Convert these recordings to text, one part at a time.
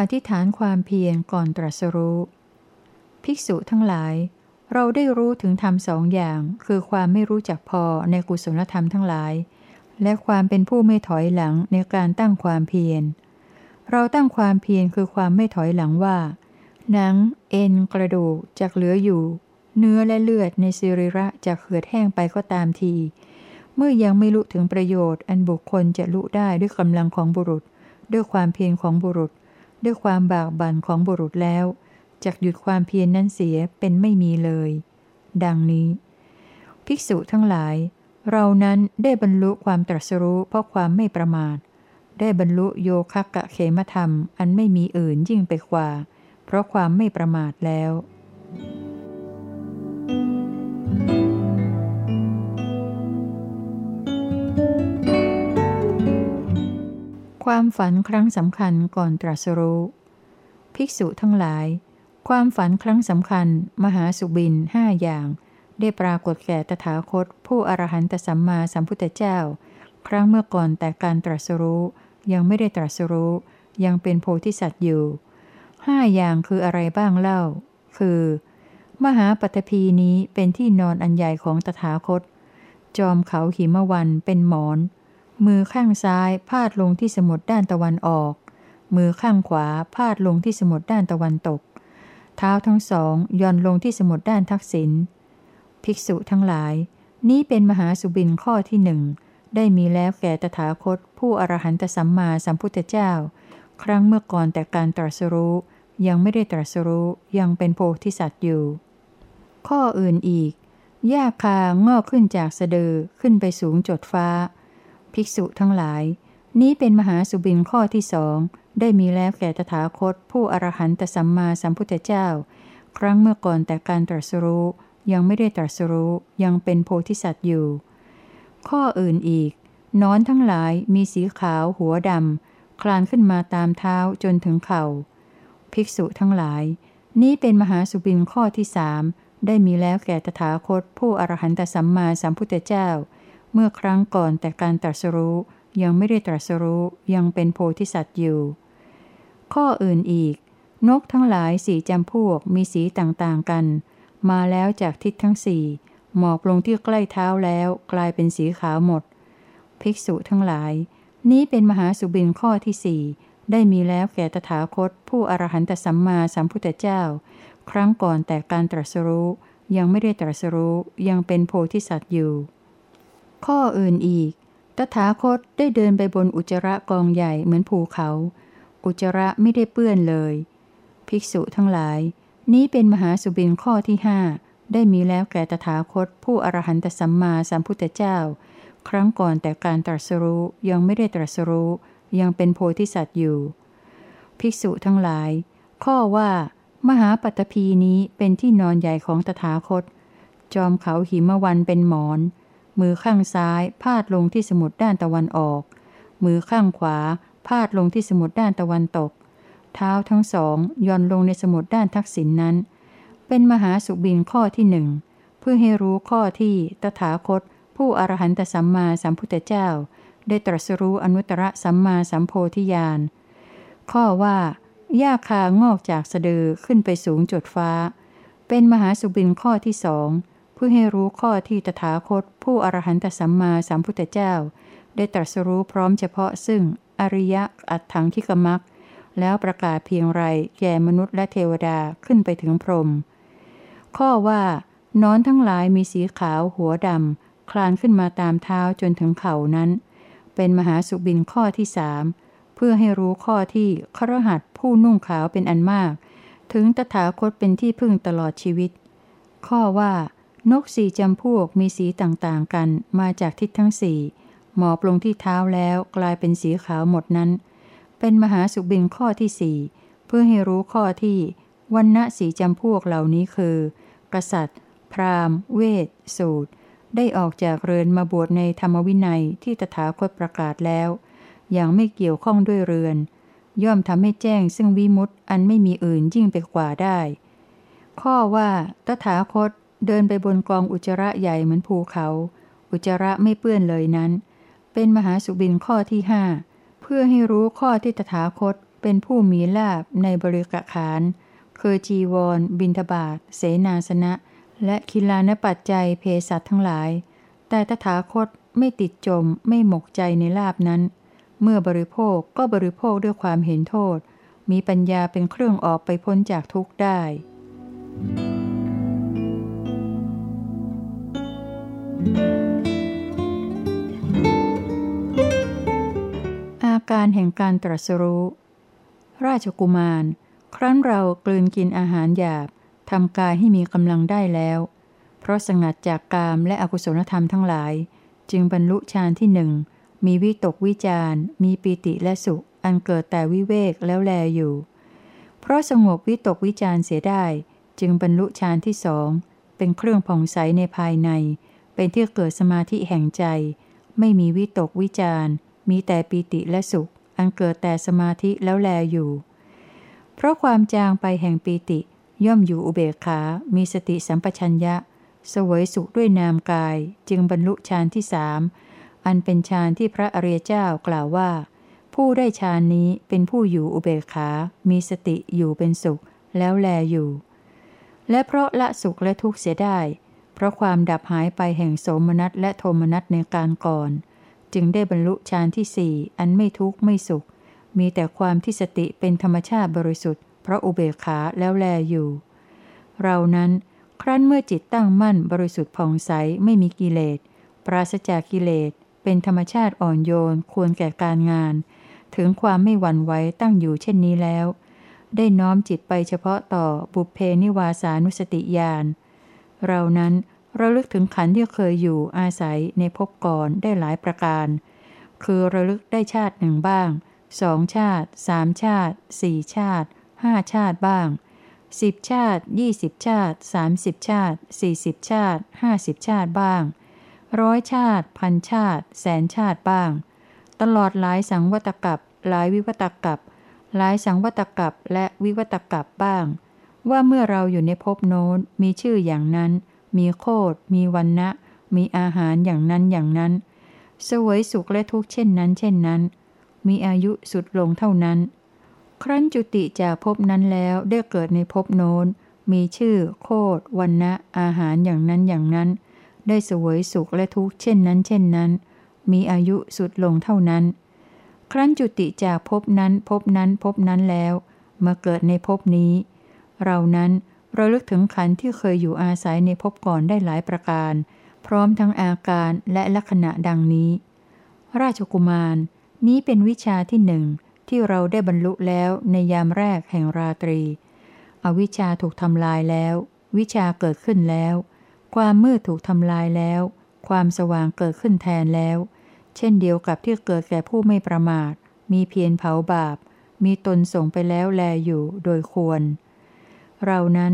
อธิษฐานความเพียรก่อนตรัสรู้ ภิกษุทั้งหลาย เราได้รู้ถึงธรรมสองอย่าง คือความไม่รู้จักพอในกุศลธรรมทั้งหลาย และความเป็นผู้ไม่ถอยหลังในการตั้งความเพียร เราตั้งความเพียรคือความไม่ถอยหลังว่า หนัง เอ็น กระดูกจะเหลืออยู่ เนื้อและเลือดในสิริระจะเขือดแห้งไปก็ตามที เมื่อยังไม่รู้ถึงประโยชน์อันบุคคลจะรู้ได้ด้วยกำลังของบุรุษ ด้วยความเพียรของบุรุษ ด้วยความบากบั่นของบุรุษแล้วจะหยุดความเพียรนนั้นเสียเป็นไม่มีเลย ดังนี้ ภิกษุทั้งหลาย เรานั้นได้บรรลุความตรัสรู้เพราะความไม่ประมาท ได้บรรลุโยคะกะเขมธรรม อันไม่มีอื่นยิ่งไปกว่า เพราะความไม่ประมาทแล้ว ความฝันครั้งสำคัญก่อนตรัสรู้ ภิกษุทั้งหลาย ความฝันครั้งสำคัญ มหาสุบินห้าอย่าง ได้ปรากฏแก่ตถาคต ผู้อรหันตสัมมาสัมพุทธเจ้า ครั้งเมื่อก่อนแต่การตรัสรู้ยังไม่ได้ตรัสรู้ ยังเป็นโพธิสัตว์อยู่ห้าอย่างคืออะไรบ้างเล่า คือ มหาปัตภีนี้เป็นที่นอนอันใหญ่ของตถาคต จอมเขาหิมวันเป็นหมอน มือข้างซ้ายพาดลงที่สมุดด้านตะวันออก มือข้างขวาพาดลงที่สมุดด้านตะวันตก เท้าทั้งสองย่อนลงที่สมุดด้านทักษิณ ภิกษุทั้งหลาย นี้เป็นมหาสุบินข้อที่หนึ่ง ได้มีแล้วแก่ตถาคต ผู้อรหันตสัมมาสัมพุทธเจ้า ครั้งเมื่อก่อนแต่การตรัสรู้ยังไม่ได้ตรัสรู้ยังเป็นโพธิสัตว์อยู่ ข้ออื่นอีกหญ้าคางอกขึ้นจากสะดือขึ้นไปสูงจดฟ้า ภิกษุทั้งหลาย นี้เป็นมหาสุบินข้อที่สอง ได้มีแล้วแก่ตถาคต ผู้อรหันตสัมมาสัมพุทธเจ้า ครั้งเมื่อก่อนแต่การตรัสรู้ ยังไม่ได้ตรัสรู้ยังเป็นโพธิสัตว์อยู่ ข้ออื่นอีก นอนทั้งหลายมีสีขาวหัวดำคลานขึ้นมาตามเท้าจนถึงเขา่า ภิกษุทั้งหลาย นี้เป็นมหาสุบินข้อที่สามได้มีแล้วแก่ตถาคต ผู้อรหันตสัมมาสัมพุทธเจ้า เมื่อครั้งก่อนแต่การตรัสรู้ยังไม่ได้ตรัสรู้ยังเป็นโพธิสัตว์อยู่ ข้ออื่นอีก นกทั้งหลายสีจำพวกมีสีต่างๆกัน มาแล้วจากทิศทั้งสี่หมอบลงที่ใกล้เท้าแล้วกลายเป็นสีขาวหมด ภิกษุทั้งหลาย นี้เป็นมหาสุบินข้อที่สี่ได้มีแล้วแก่ตถาคต ผู้อรหันตสัมมาสัมพุทธเจ้า ครั้งก่อนแต่การตรัสรู้ยังไม่ได้ตรัสรู้ยังเป็นโพธิสัตว์อยู่ ข้ออื่นอีก ตถาคตได้เดินไปบนอุจจระกองใหญ่เหมือนภูเขา อุจจระไม่ได้เปื้อนเลย ภิกษุทั้งหลาย นี้เป็นมหาสุบินข้อที่ห้าได้มีแล้วแก่ตถาคตผู้อรหันตสัมมาสัมพุทธเจ้า ครั้งก่อนแต่การตรัสรู้ยังไม่ได้ตรัสรู้ยังเป็นโพธิสัตว์อยู่ ภิกษุทั้งหลาย ข้อว่า มหาปัตภีนี้เป็นที่นอนใหญ่ของตถาคต จอมเขาหิมวันเป็นหมอน มือข้างซ้าย พาดลงที่สมุดด้านตะวันออก มือข้างขวา พาดลงที่สมุดด้านตะวันตก เท้าทั้งสองย่อนลงในสมุดด้านทักษิณนนั้น เป็นมหาสุบินข้อที่หนึ่งเพื่อให้รู้ข้อที่ตถาคต ผู้อรหันตสัมมาสัมพุทธเจ้า ได้ตรัสรู้อนุตตรสัมมาสัมโพธิญาณข้อว่าหญ้าคางอกจากสะดือขึ้นไปสูงจดฟ้า เป็นมหาสุบินข้อที่สอง พื่อให้รู้ข้อที่ตถาคต ผู้อรหันตสัมมาสัมพุทธเจ้า ได้ตรัสรู้พร้อมเฉพาะซึ่งอริยะอัตถังคิกมักแล้วประกาศเพียงไรแก่มนุษย์และเทวดาขึ้นไปถึงพรหมข้อว่านอนทั้งหลายมีสีขาวหัวดำ คลานขึ้นมาตามเท้าจนถึงเข่านั้น เป็นมหาสุบินข้อที่สามเพื่อให้รู้ข้อที่ครหัสผู้นุ่งขาวเป็นอันมาก ถึงตถาคตเป็นที่พึ่งตลอดชีวิต ข้อว่า นกสีจำพวกมีสีต่างๆกันมาจากทิศทั้งสี่หมอบลงที่เท้าแล้วกลายเป็นสีขาวหมดนั้น เป็นมหาสุบินข้อที่สี่เพื่อให้รู้ข้อที่วันณะสีจำพวกเหล่านี้คือ กษัตริย์ พราหมณ์ เวท สูตร ได้ออกจากเรือนมาบวชในธรรมวินัยที่ตถาคตประกาศแล้ว อย่างไม่เกี่ยวข้องด้วยเรือน ย่อมทำให้แจ้งซึ่งวิมุตต์อันไม่มีอื่นยิ่งไปกว่าได้ ข้อว่าตถาคต เดินไปบนกองอุจระใหญ่เหมือนภูเขา อุจระไม่เปื้อนเลยนั้น เป็นมหาสุบินข้อที่ห้าเพื่อให้รู้ข้อที่ตถาคตเป็นผู้มีลาบในบริกขานคือจีวร บินทบาทเสนาสนะ และคิลานปัจจัยเพสัตทั้งหลาย แต่ตถาคตไม่ติดจมไม่หมกใจในลาบนั้น เมื่อบริโภคก็บริโภคด้วยความเห็นโทษ มีปัญญาเป็นเครื่องออกไปพ้นจากทุกข์ได้ อาการแห่งการตรัสรู้ ราชกุมาร ครั้นเรากลืนกินอาหารหยาบทำกายให้มีกำลังได้แล้ว เพราะสงัดจากกามและอกุศลธรรมทั้งหลาย จึงบรรลุฌานที่หนึ่ง มีวิตกวิจารมีปีติและสุข อันเกิดแต่วิเวกแล้วแลอยู่ เพราะสงบวิตกวิจารเสียได้ จึงบรรลุฌานที่สอง เป็นเครื่องผ่องใสในภายใน เป็นที่เกิดสมาธิแห่งใจ ไม่มีวิตกวิจารมีแต่ปีติและสุข อันเกิดแต่สมาธิแล้วแลอยู่ เพราะความจางไปแห่งปีติ ย่อมอยู่อุเบกขา มีสติสัมปชัญญะ สวยสุขด้วยนามกาย จึงบรรลุฌานที่สามอันเป็นฌานที่พระอริยเจ้ากล่าวว่า ผู้ได้ฌานนี้เป็นผู้อยู่อุเบกขา มีสติอยู่เป็นสุข แล้วแลอยู่ และเพราะละสุขและทุกข์เสียได้ ราะความดับหายไปแห่งโสมนัสและโทมนัสในการก่อน จึงได้บรรลุฌานที่สี่อันไม่ทุกข์ไม่สุข มีแต่ความที่สติเป็นธรรมชาติบริสุทธิ์ เพราะอุเบกขาแล้วแลอยู่ เรานั้นครั้นเมื่อจิตตั้งมั่นบริสุทธิ์ผ่องใสไม่มีกิเลส ปราศจากกิเลส เป็นธรรมชาติอ่อนโยนควรแก่การงาน ถึงความไม่หวั่นไหวตั้งอยู่เช่นนี้แล้ว ได้น้อมจิตไปเฉพาะต่อบุพเพนิวาสานุสติญาณเรานั้น ระลึกถึงขันที่เคยอยู่อาศัยในภพก่อนได้หลายประการ คือระลึกได้ชาติหนึ่งบ้างสองชาติสามชาติสี่ชาติห้าชาติบ้างสิบชาติยี่สิบชาติสามสิบชาติสี่สิบชาติห้าสิบชาติบ้าง ร้อยชาติ พันชาติ แสนชาติบ้าง ตลอดหลายสังวัตกับหลายวิวัตกับหลายสังวัตกับและวิวัตกับบ้าง ว่าเมื่อเราอยู่ในภพโน้นมีชื่ออย่างนั้น มีโคดมีวันนะมีอาหารอย่างนั้นอย่างนั้นสวยสุขและทุกข์เช่นนั้นเช่นนั้น มีอายุสุดลงเท่านั้น ครั้นจุติจากภพนั้นแล้วได้เกิดในภพโน้น มีชื่อ โคดวันนะอาหารอย่างนั้นอย่างนั้น ได้สวยสุขและทุกข์เช่นนั้นเช่นนั้น มีอายุสุดลงเท่านั้น ครั้นจุติจากภพนั้นภพนั้นภพนั้นแล้ว มาเกิดในภพนี้ เรานั้น ราลึกถึงขันที่เคยอยู่อาศัยในภพก่อนได้หลายประการ พร้อมทั้งอาการและลักษณะดังนี้ ราชกุมาร นี้เป็นวิชาที่หนึ่งที่เราได้บรรลุแล้วในยามแรกแห่งราตรี อวิชชาถูกทำลายแล้ว วิชาเกิดขึ้นแล้ว ความมืดถูกทำลายแล้ว ความสว่างเกิดขึ้นแทนแล้ว เช่นเดียวกับที่เกิดแก่ผู้ไม่ประมาท มีเพียรเผาบาป มีตนส่งไปแล้วแลอยู่โดยควร เรานั้น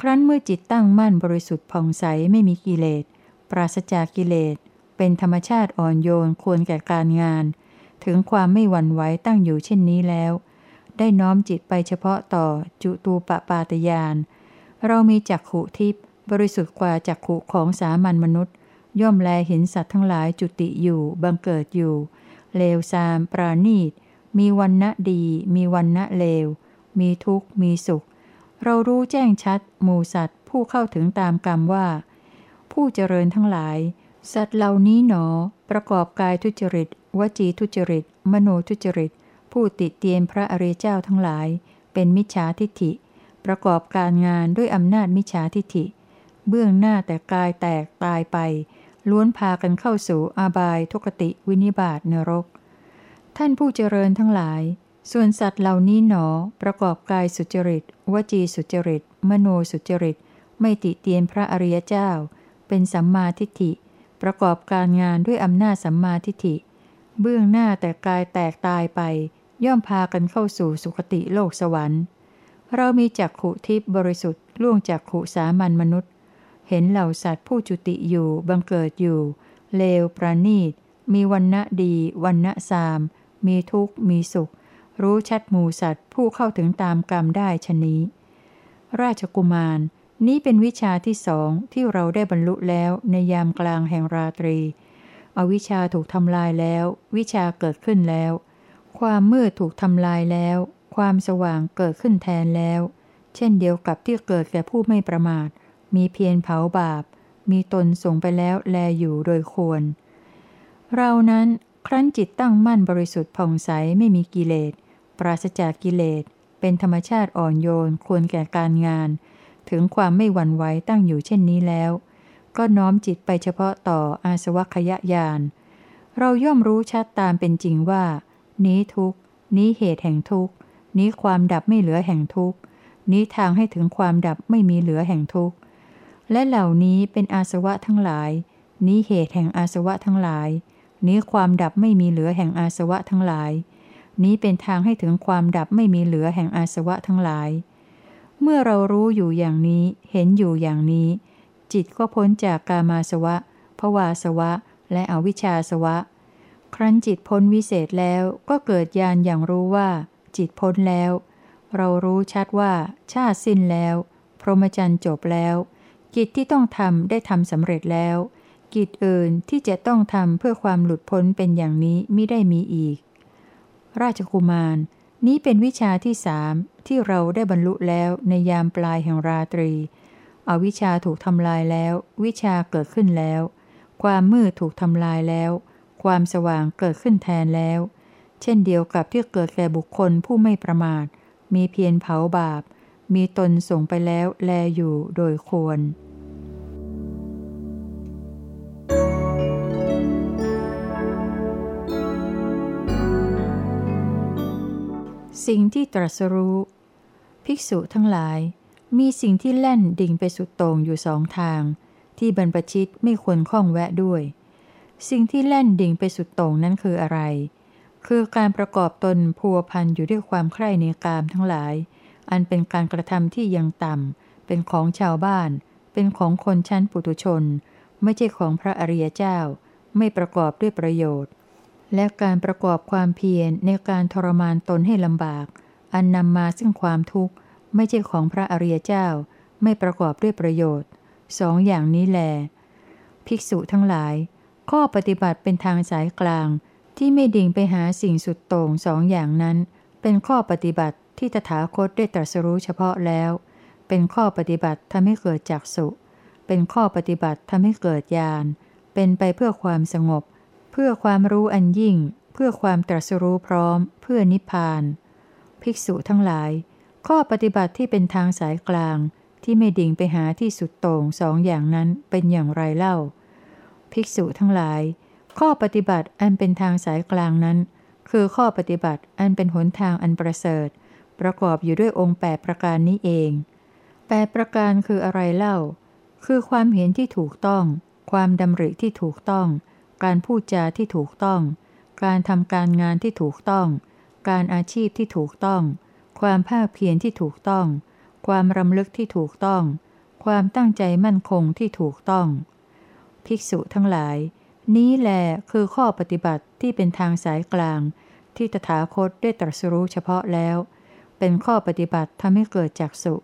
ครั้นเมื่อจิตตั้งมั่นบริสุทธิ์ผ่องใสไม่มีกิเลส ปราศจากกิเลส เป็นธรรมชาติอ่อนโยนควรแก่การงาน ถึงความไม่หวั่นไหวตั้งอยู่เช่นนี้แล้ว ได้น้อมจิตไปเฉพาะต่อจุตูปปาตยาน เรามีจักขุทิพย์บริสุทธิ์กว่าจักขุของสามัญมนุษย์ ย่อมแลเห็นสัตว์ทั้งหลายจุติอยู่บังเกิดอยู่ เลวซามปราณีตมีวันณะดี มีวันณะเลว มีทุกข์มีสุข เรารู้แจ้งชัด หมูสัตว์ ผู้เข้าถึงตามกรรมว่า ผู้เจริญทั้งหลาย สัตว์เหล่านี้หนอ ประกอบกายทุจริต วจีทุจริต มโนทุจริต ผู้ติดเตียนพระอริยเจ้าทั้งหลาย เป็นมิจฉาทิฐิ ประกอบการงานด้วยอำนาจมิจฉาทิฐิ เบื้องหน้าแต่กายแตกตายไป ล้วนพากันเข้าสู่อาบายทุกติวินิบาตนรก ท่านผู้เจริญทั้งหลาย ส่วนสัตว์เหล่านี้หนอประกอบกายสุจริต วจีสุจริต มโนสุจริต ไม่ติเตียนพระอริยเจ้า เป็นสัมมาทิฏฐิ ประกอบการงานด้วยอำนาจสัมมาทิฏฐิ เบื้องหน้าแต่กายแตกตายไป ย่อมพากันเข้าสู่สุคติโลกสวรรค์ เรามีจักขุทิพย์บริสุทธิ์ล่วงจากขุสามัญมนุษย์ เห็นเหล่าสัตว์ผู้จุติอยู่บังเกิดอยู่ เลวประณีต มีวันณะดีวันณะสาม มีทุกข์มีสุข รู้ชัดหมูสัตว์ผู้เข้าถึงตามกรรมได้ชนี้ ราชกุมารนี้เป็นวิชาที่สองที่เราได้บรรลุแล้วในยามกลางแห่งราตรี อวิชาถูกทำลายแล้ว วิชาเกิดขึ้นแล้ว ความมืดถูกทำลายแล้วคความสว่างเกิดขึ้นแทนแล้ว เช่นเดียวกับที่เกิดแก่ผู้ไม่ประมาท มีเพียรเผาบาป มีตนส่งไปแล้วแลอยู่โดยควร เรานั้นครั้นจิตตั้งมั่นบริสุทธิ์ผ่องใสไม่มีกิเลส ปราศจากกิเลส เป็นธรรมชาติอ่อนโยนควรแก่การงาน ถึงความไม่หวั่นไหวตั้งอยู่เช่นนี้แล้ว ก็น้อมจิตไปเฉพาะต่ออาสวัคยญาณเราย่อมรู้ชัดตามเป็นจริงว่า นี้ทุกนี้เหตุแห่งทุกนี้ความดับไม่เหลือแห่งทุกนี้ทางให้ถึงความดับไม่มีเหลือแห่งทุกและเหล่านี้เป็นอาสวะทั้งหลาย นี้เหตุแห่งอาสวะทั้งหลาย นี้ความดับไม่มีเหลือแห่งอาสวะทั้งหลาย นี้เป็นทางให้ถึงความดับไม่มีเหลือแห่งอาสวะทั้งหลาย เมื่อเรารู้อยู่อย่างนี้ เห็นอยู่อย่างนี้ จิตก็พ้นจากกามาสวะ ภวาสวะ และอวิชชาสวะ ครั้นจิตพ้นวิเศษแล้วก็เกิดญาณอย่างรู้ว่า จิตพ้นแล้ว เรารู้ชัดว่า ชาติสิ้นแล้ว พรหมจรรย์จบแล้ว กิจที่ต้องทำได้ทำสำเร็จแล้ว กิจอื่นที่จะต้องทำเพื่อความหลุดพ้นเป็นอย่างนี้ไม่ได้มีอีก ราชกุมาร นี้เป็นวิชาที่สามที่เราได้บรรลุแล้วในยามปลายแห่งราตรี อวิชาถูกทำลายแล้ว วิชาเกิดขึ้นแล้ว ความมืดถูกทำลายแล้ว ความสว่างเกิดขึ้นแทนแล้ว เช่นเดียวกับที่เกิดแก่บุคคลผู้ไม่ประมาท มีเพียรเผาบาป มีตนส่งไปแล้วแลอยู่โดยควร สิ่งที่ตรัสรู้ ภิกษุทั้งหลาย มีสิ่งที่แล่นดิ่งไปสุดโต่งอยู่สองทาง ที่บรรพชิตไม่ควรข้องแวะด้วย สิ่งที่แล่นดิ่งไปสุดโต่งนั้นคืออะไร คือการประกอบตนพัวพันอยู่ด้วยความใคร่ในกามทั้งหลาย อันเป็นการกระทำที่ยังต่ำเป็นของชาวบ้าน เป็นของคนชั้นปุถุชน ไม่ใช่ของพระอริยเจ้า ไม่ประกอบด้วยประโยชน์ และการประกอบความเพียรในการทรมานตนให้ลำบาก อันนำมาซึ่งความทุกข์ ไม่ใช่ของพระอริยเจ้า ไม่ประกอบด้วยประโยชน์ สองอย่างนี้แล ภิกษุทั้งหลาย ข้อปฏิบัติเป็นทางสายกลางที่ไม่ดิ่งไปหาสิ่งสุดโต่งสองอย่างนั้น เป็นข้อปฏิบัติที่ตถาคตได้ตรัสรู้เฉพาะแล้ว เป็นข้อปฏิบัติทำให้เกิดจักสุ เป็นข้อปฏิบัติทำให้เกิดญาณ เป็นไปเพื่อความสงบ พื่อความรู้อันยิ่ง เพื่อความตรัสรู้พร้อม เพื่อนิพพาน ภิกษุทั้งหลาย ข้อปฏิบัติที่เป็นทางสายกลาง ที่ไม่ดิ่งไปหาที่สุดโต่งสองอย่างนั้นเป็นอย่างไรเล่า ภิกษุทั้งหลาย ข้อปฏิบัติอันเป็นทางสายกลางนั้น คือข้อปฏิบัติอันเป็นหนทางอันประเสริฐ ประกอบอยู่ด้วยองค์แปประการนี้เองแปประการคืออะไรเล่า คือความเห็นที่ถูกต้อง ความดำริที่ถูกต้อง การพูดจาที่ถูกต้อง การทำการงานที่ถูกต้อง การอาชีพที่ถูกต้อง ความภาคเพียรที่ถูกต้อง ความรำลึกที่ถูกต้อง ความตั้งใจมั่นคงที่ถูกต้อง ภิกษุทั้งหลาย นี้แหลคือข้อปฏิบัติที่เป็นทางสายกลาง ที่ตถาคตได้ตรัสรู้เฉพาะแล้ว เป็นข้อปฏิบัติทำให้เกิดจักสุ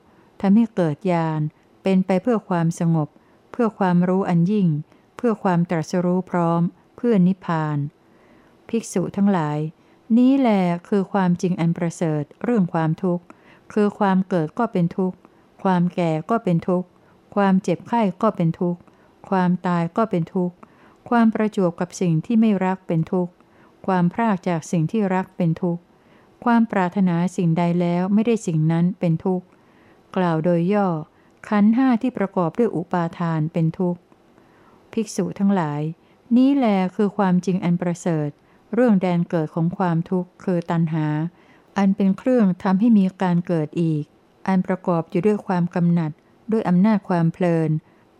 ทำให้เกิดญาณเป็นไปเพื่อความสงบ เพื่อความรู้อันยิ่ง พื่อความตรัสรู้พร้อม เพื่อนิพพาน ภิกษุทั้งหลาย นี้แหลคือความจริงอันประเสริฐเรื่องความทุกข์ คือความเกิดก็เป็นทุกข์ ความแก่ก็เป็นทุกข์ ความเจ็บไข้ก็เป็นทุกข์ ความตายก็เป็นทุกข์ ความประจวบกับสิ่งที่ไม่รักเป็นทุกข์ ความพรากจากสิ่งที่รักเป็นทุกข์ ความปรารถนาสิ่งใดแล้วไม่ได้สิ่งนั้นเป็นทุกข์ กล่าวโดยย่อขันห้าที่ประกอบด้วยอุปาทานเป็นทุกข์ ภิกษุทั้งหลาย นี้แลคือความจริงอันประเสริฐ เรื่องแดนเกิดของความทุกข์คือตัณหา อันเป็นเครื่องทำให้มีการเกิดอีก อันประกอบอยู่ด้วยความกำหนัด ด้วยอำนาจความเพลิน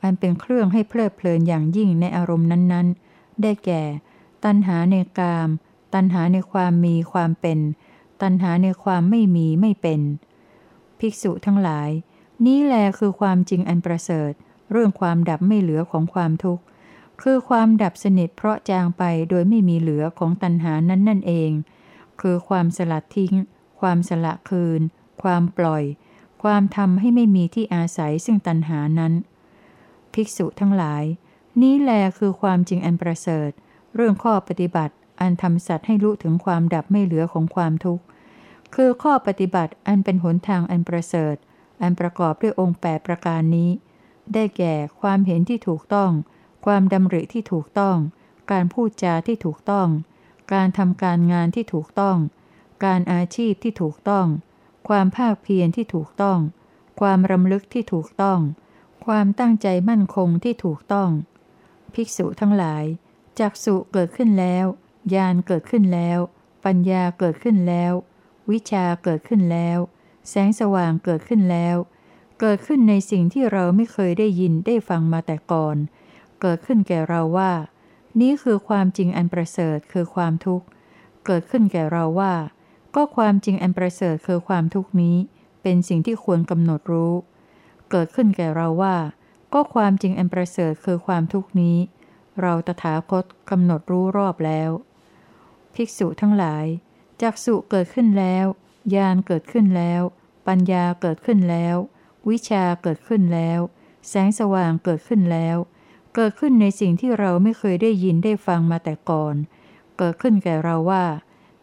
อันเป็นเครื่องให้เพลิดเพลินอย่างยิ่งในอารมณ์นั้นๆ ได้แก่ ตัณหาในกาม ตัณหาในความมีความเป็น ตัณหาในความไม่มีไม่เป็น ภิกษุทั้งหลาย นี้แลคือความจริงอันประเสริฐ เรื่องความดับไม่เหลือของความทุกข์ คือความดับสนิทเพราะจางไปโดยไม่มีเหลือของตัณหานั้นนั่นเอง คือความสลัดทิ้ง ความสละคืน ความปล่อย ความทำให้ไม่มีที่อาศัยซึ่งตัณหานั้น ภิกษุทั้งหลาย นี้แลคือความจริงอันประเสริฐ เรื่องข้อปฏิบัติอันทำสัตว์ให้รู้ถึงความดับไม่เหลือของความทุกข์ คือข้อปฏิบัติอันเป็นหนทางอันประเสริฐ อันประกอบด้วยองค์แปประการนี้ ได้แก่ความเห็นที่ถูกต้อง ความดำริที่ถูกต้อง การพูดจาที่ถูกต้อง การทำการงานที่ถูกต้อง การอาชีพที่ถูกต้อง ความภาคเพียรที่ถูกต้อง ความรำลึกที่ถูกต้อง ความตั้งใจมั่นคงที่ถูกต้อง ภิกษุทั้งหลายจักสุเกิดขึ้นแล้วญาณเกิดขึ้นแล้ว ปัญญาเกิดขึ้นแล้ว วิชาเกิดขึ้นแล้ว แสงสว่างเกิดขึ้นแล้ว เกิดขึ้นในสิ่งที่เราไม่เคยได้ยินได้ฟังมาแต่ก่อน เกิดขึ้นแก่เราว่า นี้คือความจริงอันประเสริฐคือความทุกข์ เกิดขึ้นแก่เราว่า ก็ความจริงอันประเสริฐคือความทุกข์นี้ เป็นสิ่งที่ควรกำหนดรู้ เกิดขึ้นแก่เราว่า ก็ความจริงอันประเสริฐคือความทุกข์นี้ เราตถาคตกำหนดรู้รอบแล้ว ภิกษุทั้งหลายจักสุเกิดขึ้นแล้วญาณเกิดขึ้นแล้ว ปัญญาเกิดขึ้นแล้ว วิชาเกิดขึ้นแล้ว แสงสว่างเกิดขึ้นแล้ว เกิดขึ้นในสิ่งที่เราไม่เคยได้ยินได้ฟังมาแต่ก่อน เกิดขึ้นแก่เราว่า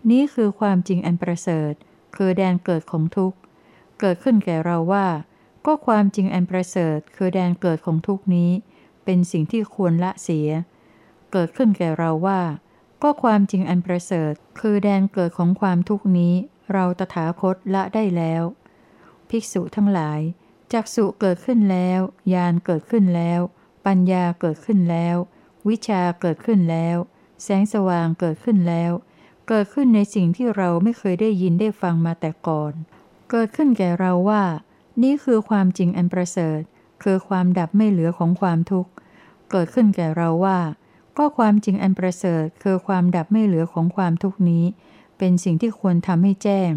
นี้คือความจริงอันประเสริฐ คือแดนเกิดของทุกข์ เกิดขึ้นแก่เราว่า ก็ความจริงอันประเสริฐ คือแดนเกิดของทุกนี้ เป็นสิ่งที่ควรละเสีย เกิดขึ้นแก่เราว่า ก็ความจริงอันประเสริฐ คือแดนเกิดของความทุกนี้ เราตถาคตละได้แล้ว ภิกษุทั้งหลาย จักสุเกิดขึ้นแล้วญาณเกิดขึ้นแล้ว ปัญญาเกิดขึ้นแล้ว วิชาเกิดขึ้นแล้ว แสงสว่างเกิดขึ้นแล้ว เกิดขึ้นในสิ่งที่เราไม่เคยได้ยินได้ฟังมาแต่ก่อน เกิดขึ้นแก่เราว่า นี่คือความจริงอันประเสริฐ คือความดับไม่เหลือของความทุกข์ เกิดขึ้นแก่เราว่า ก็ความจริงอันประเสริฐ คือความดับไม่เหลือของความทุกนี้ เป็นสิ่งที่ควรทำให้แจ้ง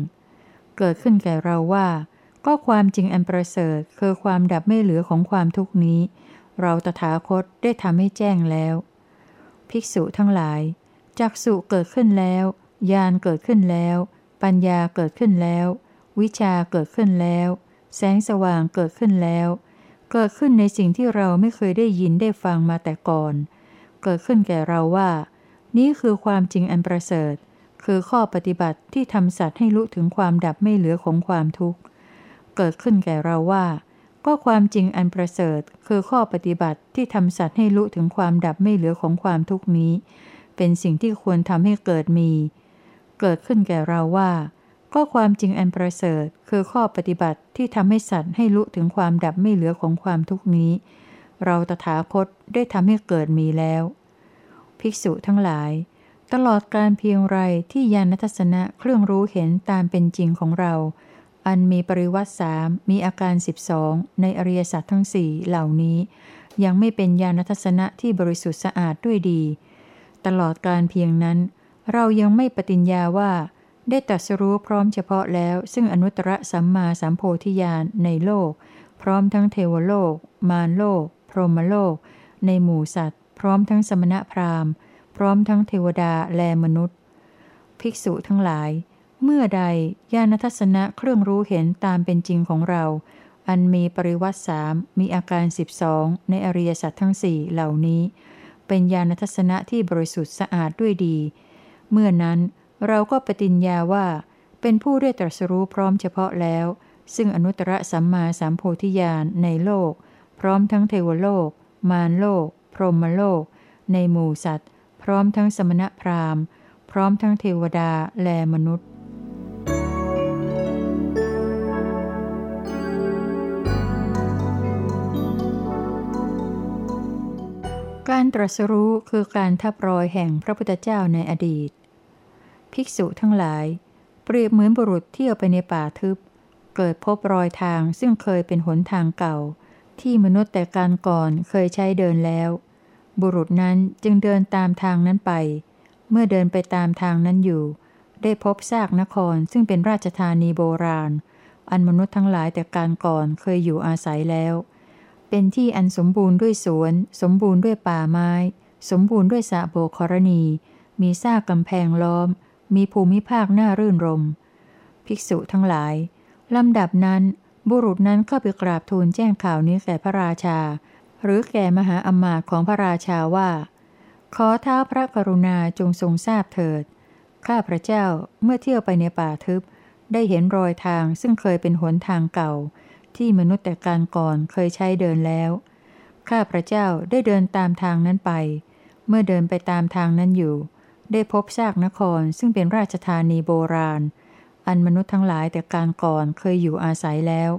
เกิดขึ้นแก่เราว่า ก็ความจริงอันประเสริฐคือความดับไม่เหลือของความทุกนี้ เราตถาคตได้ทำให้แจ้งแล้ว ภิกษุทั้งหลายจักสุเกิดขึ้นแล้วญาณเกิดขึ้นแล้ว ปัญญาเกิดขึ้นแล้ว วิชาเกิดขึ้นแล้ว แสงสว่างเกิดขึ้นแล้ว เกิดขึ้นในสิ่งที่เราไม่เคยได้ยินได้ฟังมาแต่ก่อน เกิดขึ้นแก่เราว่า นี้คือความจริงอันประเสริฐ คือข้อปฏิบัติที่ทำสัตว์ให้รู้ถึงความดับไม่เหลือของความทุกข์ เกิดขึ้นแก่เราว่า ก็ความจริงอันประเสริฐคือข้อปฏิบัติที่ทำสัตว์ให้รู้ถึงความดับไม่เหลือของความทุกนี้ เป็นสิ่งที่ควรทำให้เกิดมี เกิดขึ้นแก่เราว่า ก็ความจริงอันประเสริฐคือข้อปฏิบัติที่ทำให้สัตว์ให้รู้ถึงความดับไม่เหลือของความทุกนี้ เราตถาคตได้ทำให้เกิดมีแล้ว ภิกษุทั้งหลายตลอดการเพียงไรที่ญาณทัศนะเครื่องรู้เห็นตามเป็นจริงของเรา อันมีปริวัติสามมีอาการสิบสองในอริยสัจทั้งสี่เหล่านี้ ยังไม่เป็นญาณทัศนะที่บริสุทธิ์สะอาดด้วยดี ตลอดการเพียงนั้น เรายังไม่ปฏิญญาว่า ได้ตัดสรู้พร้อมเฉพาะแล้ว ซึ่งอนุตตรสัมมาสัมโพธิญาณในโลก พร้อมทั้งเทวโลก มารโลก พรหมโลก ในหมู่สัตว์ พร้อมทั้งสมณพราหมณ์ พร้อมทั้งเทวดาและมนุษย์ ภิกษุทั้งหลาย เมื่อใดญาณทัศนะเครื่องรู้เห็นตามเป็นจริงของเรา อันมีปริวัติสามมีอาการสิบสองในอริยสัจทั้งสี่เหล่านี้ เป็นญาณทัศนะที่บริสุทธิ์สะอาดด้วยดี เมื่อนั้นเราก็ปฏิญญาว่า เป็นผู้ได้ตรัสรู้พร้อมเฉพาะแล้ว ซึ่งอนุตตรสัมมาสัมโพธิญาณในโลก พร้อมทั้งเทวโลก มารโลก พรหมโลก ในหมู่สัตว์ พร้อมทั้งสมณพราหมณ์ พร้อมทั้งเทวดาและมนุษย์ การตรัสรู้คือการทับรอยแห่งพระพุทธเจ้าในอดีต ภิกษุทั้งหลาย เปรียบเหมือนบุรุษเที่ยวไปในป่าทึบ เกิดพบรอยทางซึ่งเคยเป็นหนทางเก่า ที่มนุษย์แต่การก่อนเคยใช้เดินแล้ว บุรุษนั้นจึงเดินตามทางนั้นไป เมื่อเดินไปตามทางนั้นอยู่ ได้พบซากนครซึ่งเป็นราชธานีโบราณ อันมนุษย์ทั้งหลายแต่การก่อนเคยอยู่อาศัยแล้ว เป็นที่อันสมบูรณ์ด้วยสวน สมบูรณ์ด้วยป่าไม้ สมบูรณ์ด้วยสระโบกรณี มีซากกำแพงล้อม มีภูมิภาคน่ารื่นรม ภิกษุทั้งหลาย ลำดับนั้น บุรุษนั้นเข้าไปกราบทูลแจ้งข่าวนี้แก่พระราชา หรือแก่มหาอมาตย์ของพระราชาว่า ขอท้าพระกรุณาจงทรงทราบเถิด ข้าพระเจ้าเมื่อเที่ยวไปในป่าทึบ ได้เห็นรอยทางซึ่งเคยเป็นหนทางเก่า ที่มนุษย์แต่การก่อนเคยใช้เดินแล้ว ข้าพระเจ้าได้เดินตามทางนั้นไป เมื่อเดินไปตามทางนั้นอยู่ ได้พบซากนครซึ่งเป็นราชธานีโบราณ อันมนุษย์ทั้งหลายแต่การก่อนเคยอยู่อาศัยแล้ว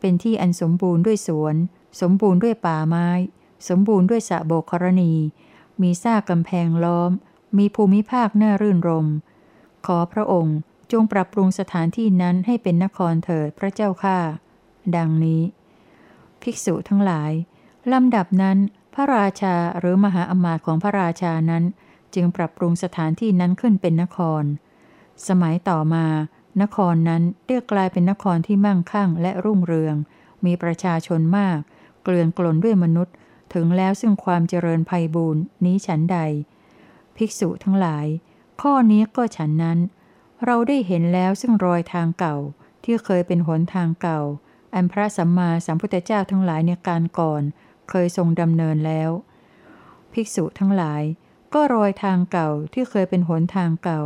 เป็นที่อันสมบูรณ์ด้วยสวน สมบูรณ์ด้วยป่าไม้ สมบูรณ์ด้วยสะโบกรณี มีซากกำแพงล้อม มีภูมิภาคน่ารื่นรม ขอพระองค์จงปรับปรุงสถานที่นั้นให้เป็นนครเถิดพระเจ้าข้า ดังนี้ ภิกษุทั้งหลาย ลำดับนั้นพระราชาหรือมหาอมาตย์ของพระราชานั้น จึงปรับปรุงสถานที่นั้นขึ้นเป็นนคร สมัยต่อมา นครนั้นเรียกกลายเป็นนครที่มั่งคั่งและรุ่งเรือง มีประชาชนมาก เกลื่อนกลนด้วยมนุษย์ ถึงแล้วซึ่งความเจริญภัยบูรณ์นี้ฉันใด ภิกษุทั้งหลาย ข้อนี้ก็ฉันนั้น เราได้เห็นแล้วซึ่งรอยทางเก่าที่เคยเป็นหนทางเก่า อันพระสัมมาสัมพุทธเจ้าทั้งหลายในการก่อน เคยทรงดำเนินแล้ว ภิกษุทั้งหลาย ก็รอยทางเก่าที่เคยเป็นหนทางเก่า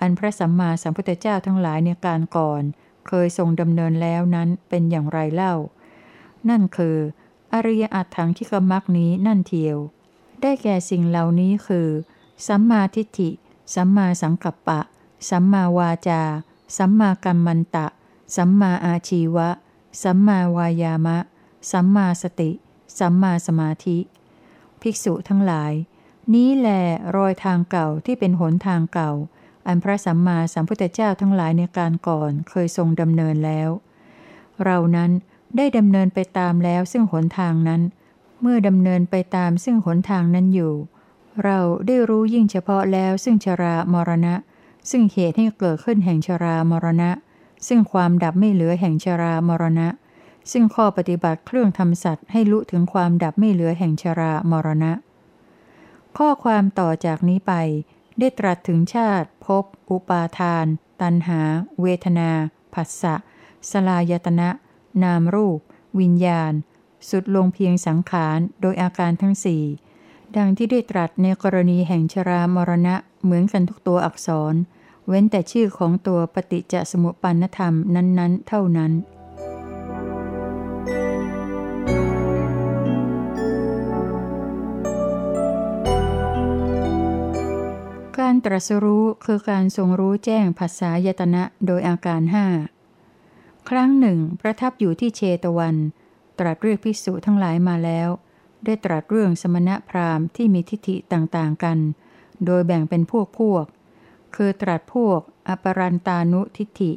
อันพระสัมมาสัมพุทธเจ้าทั้งหลายในการก่อน เคยทรงดำเนินแล้วนั้นเป็นอย่างไรเล่า นั่นคือ อริยอัตถังที่กมักนี้นั่นเทียว ได้แก่สิ่งเหล่านี้คือ สัมมาทิฏฐิ สัมมาสังกัปปะ สัมมาวาจา สัมมากัมมันตะ สัมมาอาชีวะ สัมมาวายามะ สัมมาสติ สัมมาสมาธิ ภิกษุทั้งหลาย นี้แลรอยทางเก่าที่เป็นหนทางเก่า อันพระสัมมาสัมพุทธเจ้าทั้งหลายในการก่อนเคยทรงดำเนินแล้ว เรานั้นได้ดำเนินไปตามแล้วซึ่งหนทางนั้น เมื่อดำเนินไปตามซึ่งหนทางนั้นอยู่ เราได้รู้ยิ่งเฉพาะแล้วซึ่งชรามรณะ ซึ่งเหตุให้เกิดขึ้นแห่งชรามรณะ ซึ่งความดับไม่เหลือแห่งชรามรณะ ซึ่งข้อปฏิบัติเครื่องทำสัตว์ให้ลุถึงความดับไม่เหลือแห่งชรามรณะ ข้อความต่อจากนี้ไป ได้ตรัสถึงชาติ ภพ อุปาทาน ตันหา เวทนา ผัสสะ สลายตนะ นามรูป วิญญาณ สุดลงเพียงสังขาร โดยอาการทั้งสี่ ดังที่ได้ตรัสในกรณีแห่งชรามรณะ เหมือนกันทุกตัวอักษร เว้นแต่ชื่อของตัวปฏิจจสมุปปนธรรมนั้น ๆ เท่านั้น การตรัสรู้คือการทรงรู้แจ้งภาษายตนะโดยอาการห้าครั้งหนึ่ง ประทับอยู่ที่เชตวัน ตรัสเรียกภิกษุทั้งหลายมาแล้ว ได้ตรัสเรื่องสมณพราหมณ์ที่มีทิฏฐิต่างๆกัน โดยแบ่งเป็นพวกพวก คือตรัสพวก อปรันตานุทิฏฐิ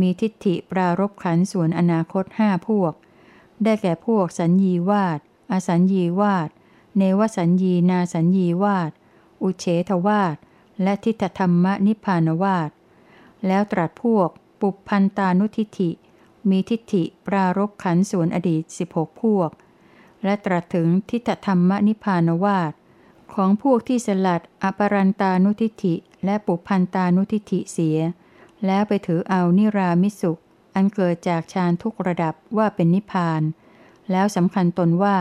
มีทิฏฐิปรารบขันส่วนอนาคตห้าพวก ได้แก่พวกสัญญีวาดอสัญญีวาดเนวสัญญีนาสัญญีวาดอุเฉทวาดและทิฏฐธรรมนิพพานวาดแล้วตรัสพวก ปุพันตานุทิฏฐิ มีทิฏฐิปรารบขันส่วนอดีต 16 พวก และตรัสถึงทิฏฐธรรมนิพพานวาดของพวกที่สลัดอปรันตานุทิฏฐิ และปุพันตานุทิฏฐิเสีย แล้วไปถือเอานิรามิสุข อันเกิดจากฌานทุกระดับว่าเป็นนิพพาน แล้วสำคัญตนว่า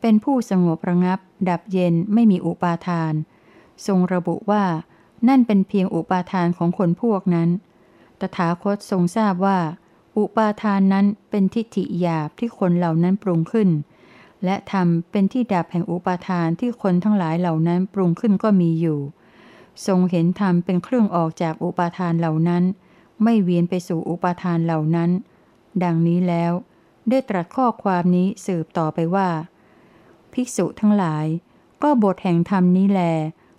เป็นผู้สงบระงับ ดับเย็นไม่มีอุปาทาน ทรงระบุว่า นั่นเป็นเพียงอุปาทานของคนพวกนั้น ตถาคตทรงทราบว่า อุปาทานนั้นเป็นทิฏฐิหยาบที่คนเหล่านั้นปรุงขึ้นและทำเป็นที่ดับแห่งอุปาทานที่คนทั้งหลายเหล่านั้นปรุงขึ้นก็มีอยู่ ทรงเห็นธรรมเป็นเครื่องออกจากอุปาทานเหล่านั้น ไม่เวียนไปสู่อุปาทานเหล่านั้น ดังนี้แล้ว ได้ตรัสข้อความนี้สืบต่อไปว่า ภิกษุทั้งหลาย ก็บทแห่งธรรมนี้แล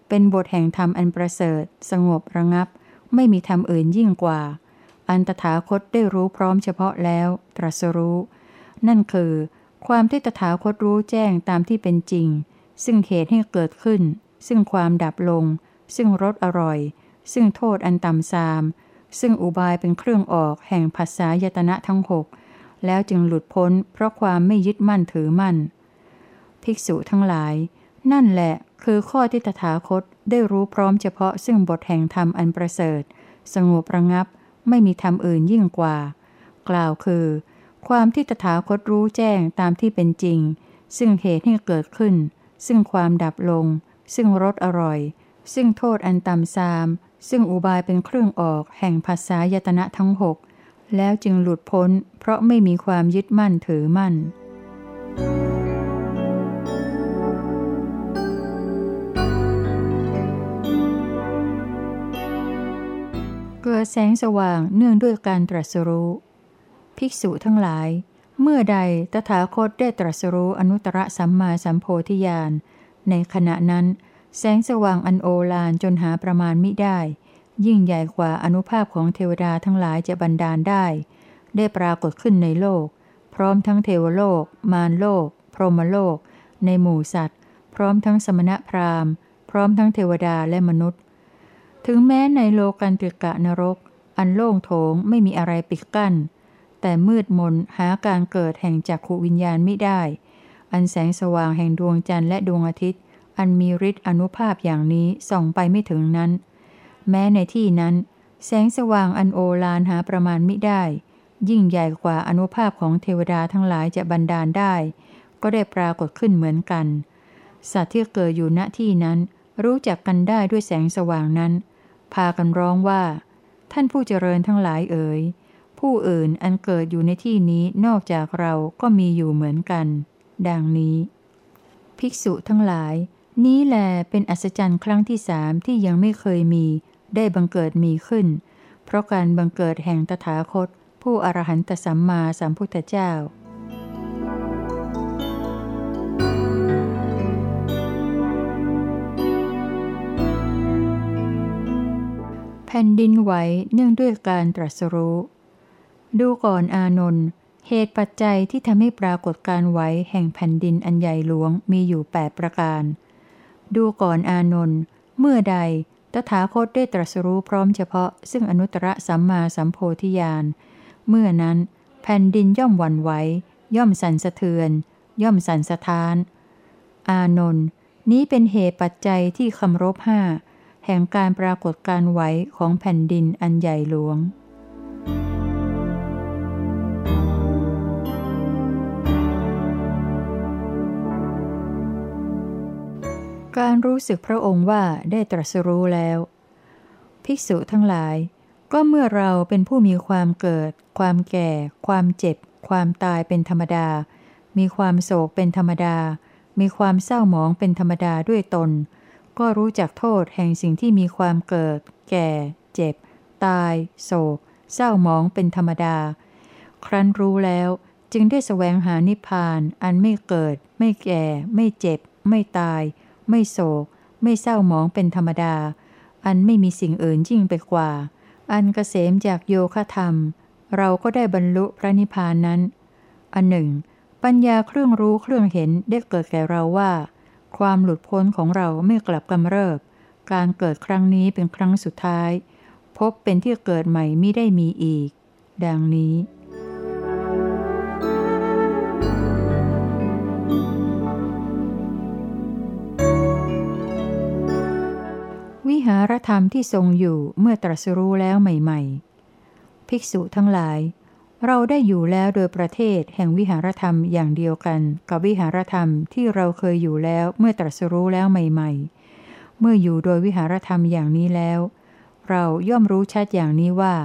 เป็นบทแห่งธรรมอันประเสริฐ สงบระงับ ไม่มีธรรมอื่นยิ่งกว่า อันตถาคตได้รู้พร้อมเฉพาะแล้ว ตรัสรู้ นั่นคือ ความที่ตถาคตรู้แจ้งตามที่เป็นจริง ซึ่งเหตุให้เกิดขึ้น ซึ่งความดับลง ซึ่งรสอร่อย ซึ่งโทษอันต่ำซาม ซึ่งอุบายเป็นเครื่องออกแห่งภาษายตนะทั้งหกแล้วจึงหลุดพ้นเพราะความไม่ยึดมั่นถือมั่น ภิกษุทั้งหลาย นั่นแหละคือข้อที่ตถาคตได้รู้พร้อมเฉพาะซึ่งบทแห่งธรรมอันประเสริฐ สงบระงับไม่มีธรรมอื่นยิ่งกว่า กล่าวคือ ความที่ตถาคตรู้แจ้งตามที่เป็นจริง ซึ่งเหตุให้เกิดขึ้น ซึ่งความดับลง ซึ่งรสอร่อย ซึ่งโทษอันต่ำซาม ซึ่งอุบายเป็นเครื่องออกแห่งภาษายตนะทั้งหกแล้วจึงหลุดพ้น เพราะไม่มีความยึดมั่นถือมั่น เกิดแสงสว่างเนื่องด้วยการตรัสรู้ ภิกษุทั้งหลาย เมื่อใดตถาคตได้ตรัสรู้อนุตตรสัมมาสัมโพธิญาณ ในขณะนั้น แสงสว่างอันโอฬารจนหาประมาณมิได้ ยิ่งใหญ่กว่าอนุภาพของเทวดาทั้งหลายจะบันดาลได้ ได้ปรากฏขึ้นในโลก พร้อมทั้งเทวโลก มารโลก พรหมโลก ในหมู่สัตว์ พร้อมทั้งสมณพราหมณ์ พร้อมทั้งเทวดาและมนุษย์ ถึงแม้ในโลกันติกะนรก อันโล่งโถงไม่มีอะไรปิดกั้น แต่มืดมนหาการเกิดแห่งจักขวิญญาณไม่ได้ อันแสงสว่างแห่งดวงจันทร์และดวงอาทิตย์ อันมีฤทธิ์อนุภาพอย่างนี้ส่องไปไม่ถึงนั้น แม้ในที่นั้น แสงสว่างอันโอฬารหาประมาณมิได้ ยิ่งใหญ่กว่าอนุภาพของเทวดาทั้งหลายจะบันดาลได้ ก็ได้ปรากฏขึ้นเหมือนกัน สัตว์ที่เกิดอยู่ณที่นั้น รู้จักกันได้ด้วยแสงสว่างนั้น พากันร้องว่า ท่านผู้เจริญทั้งหลายเอ๋ยผู้อื่นอันเกิดอยู่ในที่นี้นอกจากเราก็มีอยู่เหมือนกัน ดังนี้ ภิกษุทั้งหลาย นี้แลเป็นอัศจรรย์ครั้งที่สามที่ยังไม่เคยมี ได้บังเกิดมีขึ้น เพราะการบังเกิดแห่งตถาคต ผู้อรหันตสัมมาสัมพุทธเจ้าแผ่นดินไหวเนื่องด้วยการตรัสรู้ ดูก่อนอานนท์ เหตุปัจจัยที่ทำให้ปรากฏการไหวแห่งแผ่นดินอันใหญ่หลวงมีอยู่ 8 ประการ ดูก่อนอานนท์เมื่อใด ตถาคตได้ตรัสรู้พร้อมเฉพาะ ซึ่งอนุตตรสัมมาสัมโพธิญาณ เมื่อนั้น แผ่นดินย่อมวันไหว ย่อมสั่นสะเทือน ย่อมสั่นสะท้าน อานนท์นี้เป็นเหตุปัจจัยที่คำรบห้าแห่งการปรากฏการไหวของแผ่นดินอันใหญ่หลวง การรู้สึกพระองค์ว่าได้ตรัสรู้แล้ว ภิกษุทั้งหลาย ก็เมื่อเราเป็นผู้มีความเกิด ความแก่ ความเจ็บ ความตายเป็นธรรมดา มีความโศกเป็นธรรมดา มีความเศร้าหมองเป็นธรรมดาด้วยตน ก็รู้จักโทษแห่งสิ่งที่มีความเกิด แก่ เจ็บ ตาย โศก เศร้าหมองเป็นธรรมดา ครั้นรู้แล้วจึงได้แสวงหานิพพาน อันไม่เกิด ไม่แก่ ไม่เจ็บ ไม่ตาย ไม่โศก ไม่เศร้าหมองเป็นธรรมดา อันไม่มีสิ่งอื่นยิ่งไปกว่า อันเกษมจากโยคะธรรม เราก็ได้บรรลุพระนิพพานนั้น อันหนึ่ง ปัญญาเครื่องรู้เครื่องเห็นได้เกิดแก่เราว่า ความหลุดพ้นของเราไม่กลับกำเริบ การเกิดครั้งนี้เป็นครั้งสุดท้าย พบเป็นที่เกิดใหม่ไมิได้มีอีก ดังนี้ หารธรรมที่ทรงอยู่เมื่อตรัสรู้แล้วใหม่ๆ ภิกษุทั้งหลาย เราได้อยู่แล้วโดยประเทศแห่งวิหารธรรมอย่างเดียวกัน กับวิหารธรรมที่เราเคยอยู่แล้วเมื่อตรัสรู้แล้วใหม่ๆ เมื่ออยู่โดยวิหารธรรมอย่างนี้แล้ว เราย่อมรู้ชัดอย่างนี้ว่า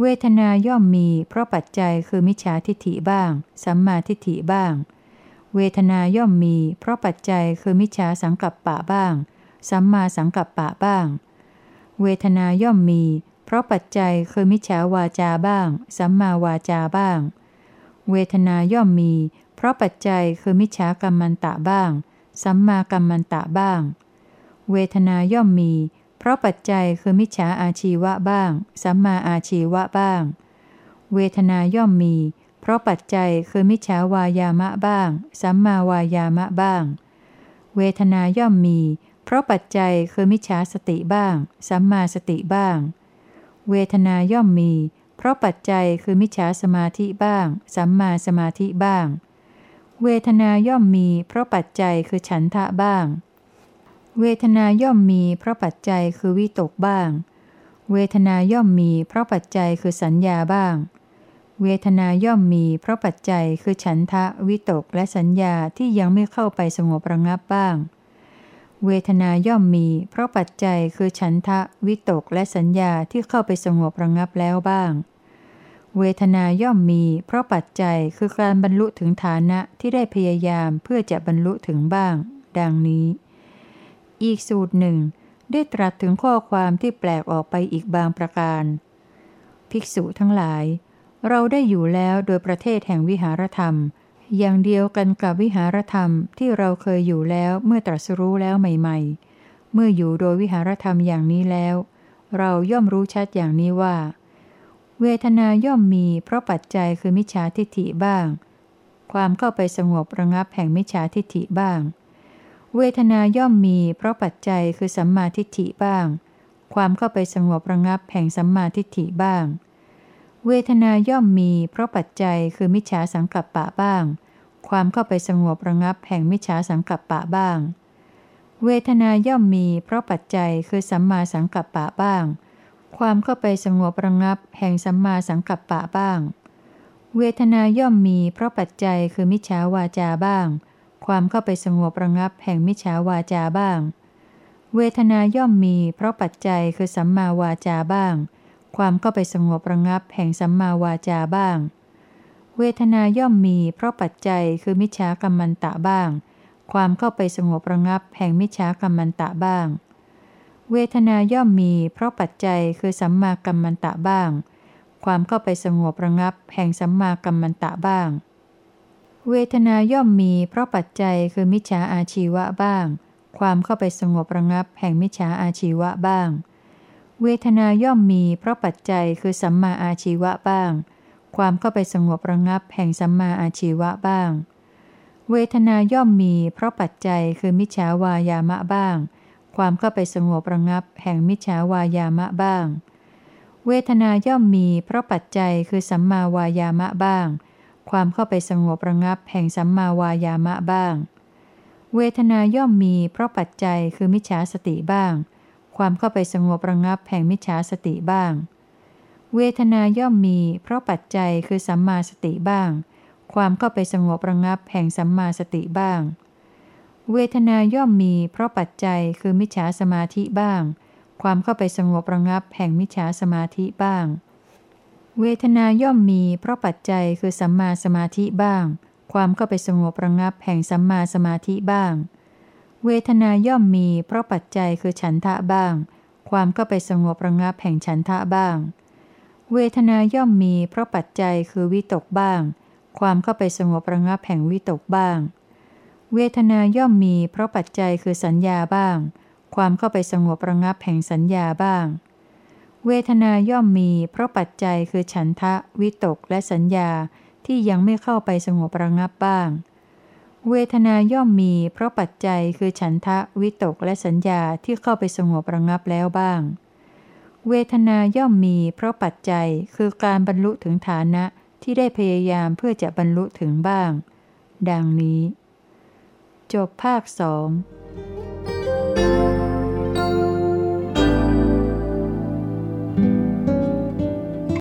เวทนาย่อมมี เพราะปัจจัยคือมิจฉาทิฏฐิบ้าง สัมมาทิฏฐิบ้าง เวทนาย่อมมี เพราะปัจจัยคือมิจฉาสังกัปปะบ้าง สัมมาสังกัปปะบ้าง เวทนาย่อมมี เพราะปัจจัยคือมิจฉาวาจาบ้าง สัมมาวาจาบ้าง เวทนาย่อมมี เพราะปัจจัยคือมิจฉากรรมันตะบ้าง สัมมากัมมันตะบ้าง เวทนาย่อมมี เพราะปัจจัยคือมิจฉาอาชีวะบ้าง สัมมาอาชีวะบ้าง เวทนาย่อมมี เพราะปัจจัยคือมิจฉาวายามะบ้าง สัมมาวายามะบ้าง เวทนาย่อมมี เพราะปัจจัยคือมิจฉาสติบ้าง สัมมาสติบ้าง เวทนาย่อมมี เพราะปัจจัยคือมิจฉาสมาธิบ้าง สัมมาสมาธิบ้าง เวทนาย่อมมี เพราะปัจจัยคือฉันทะบ้าง เวทนาย่อมมี เพราะปัจจัยคือวิตกบ้าง เวทนาย่อมมี เพราะปัจจัยคือสัญญาบ้าง เวทนาย่อมมี เพราะปัจจัยคือฉันทะวิตกและสัญญาที่ยังไม่เข้าไปสงบระงับบ้าง เวทนาย่อมมี เพราะปัจจัยคือฉันทะวิตกและสัญญาที่เข้าไปสงบระงับแล้วบ้าง เวทนาย่อมมี เพราะปัจจัยคือการบรรลุถึงฐานะที่ได้พยายามเพื่อจะบรรลุถึงบ้าง ดังนี้ อีกสูตรหนึ่ง ได้ตรัสถึงข้อความที่แปลกออกไปอีกบางประการ ภิกษุทั้งหลาย เราได้อยู่แล้วโดยประเทศแห่งวิหารธรรม อย่างเดียวกันกับวิหารธรรมที่เราเคยอยู่แล้วเมื่อตรัสรู้แล้วใหม่ ๆ เมื่ออยู่โดยวิหารธรรมอย่างนี้แล้ว เราย่อมรู้ชัดอย่างนี้ว่า เวทนาย่อมมีเพราะปัจจัยคือมิจฉาทิฏฐิบ้าง ความเข้าไปสงบระงับแห่งมิจฉาทิฏฐิบ้าง เวทนาย่อมมีเพราะปัจจัยคือสัมมาทิฏฐิบ้าง ความเข้าไปสงบระงับแห่งสัมมาทิฏฐิบ้าง เวทนาย่อมมี เพราะปัจจัยคือมิจฉาสังกัปปะบ้าง ความเข้าไปสงบระงับแห่งมิจฉาสังกัปปะบ้าง เวทนาย่อมมี เพราะปัจจัยคือสัมมาสังกัปปะบ้าง ความเข้าไปสงบระงับแห่งสัมมาสังกัปปะบ้าง เวทนาย่อมมี เพราะปัจจัยคือมิจฉาวาจาบ้าง ความเข้าไปสงบระงับแห่งมิจฉาวาจาบ้าง เวทนาย่อมมี เพราะปัจจัยคือสัมมาวาจาบ้าง ความเข้าไปสงบระงับแห่งสัมมาวาจาบ้าง เวทนาย่อมมีเพราะปัจจัยคือมิจฉากรรมันตะบ้าง ความเข้าไปสงบระงับแห่งมิจฉากรรมันตะบ้าง เวทนาย่อมมีเพราะปัจจัยคือสัมมากรรมันตะบ้าง ความเข้าไปสงบระงับแห่งสัมมากรรมันตะบ้าง เวทนาย่อมมีเพราะปัจจัยคือมิจฉาอาชีวะบ้าง ความเข้าไปสงบระงับแห่งมิจฉาอาชีวะบ้าง เวทนาย่อมมีเพราะปัจจัยคือสัมมาอาชีวะบ้าง ความเข้าไปสงบระงับแห่งสัมมาอาชีวะบ้าง เวทนาย่อมมีเพราะปัจจัยคือมิจฉาวายามะบ้าง ความเข้าไปสงบระงับแห่งมิจฉาวายามะบ้าง เวทนาย่อมมีเพราะปัจจัยคือสัมมาวายามะบ้าง ความเข้าไปสงบระงับแห่งสัมมาวายามะบ้าง เวทนาย่อมมีเพราะปัจจัยคือมิจฉาสติบ้าง ความเข้าไปสงบระงับแห่งมิจฉาสติบ้าง เวทนาย่อมมี เพราะปัจจัยคือสัมมาสติบ้าง ความเข้าไปสงบระงับแห่งสัมมาสติบ้าง เวทนาย่อมมี เพราะปัจจัยคือมิจฉาสมาธิบ้าง ความเข้าไปสงบระงับแห่งมิจฉาสมาธิบ้าง เวทนาย่อมมี เพราะปัจจัยคือสัมมาสมาธิบ้าง ความเข้าไปสงบระงับแห่งสัมมาสมาธิบ้าง เวทนาย่อมมี เพราะปัจจัยคือฉันทะบ้าง ความก็ไปสงบระงับแห่งฉันทะบ้าง เวทนาย่อมมี เพราะปัจจัยคือวิตกบ้าง ความเข้าไปสงบระงับแห่งวิตกบ้าง เวทนาย่อมมี เพราะปัจจัยคือสัญญาบ้าง ความเข้าไปสงบระงับแห่งสัญญาบ้าง เวทนาย่อมมี เพราะปัจจัยคือฉันทะ วิตกและสัญญาที่ยังไม่เข้าไปสงบระงับบ้าง เวทนาย่อมมีเพราะปัจจัยคือฉันทะวิตกและสัญญาที่เข้าไปสงบระงับแล้วบ้าง เวทนาย่อมมีเพราะปัจจัยคือการบรรลุถึงฐานะที่ได้พยายามเพื่อจะบรรลุถึงบ้าง ดังนี้ จบภาคสอง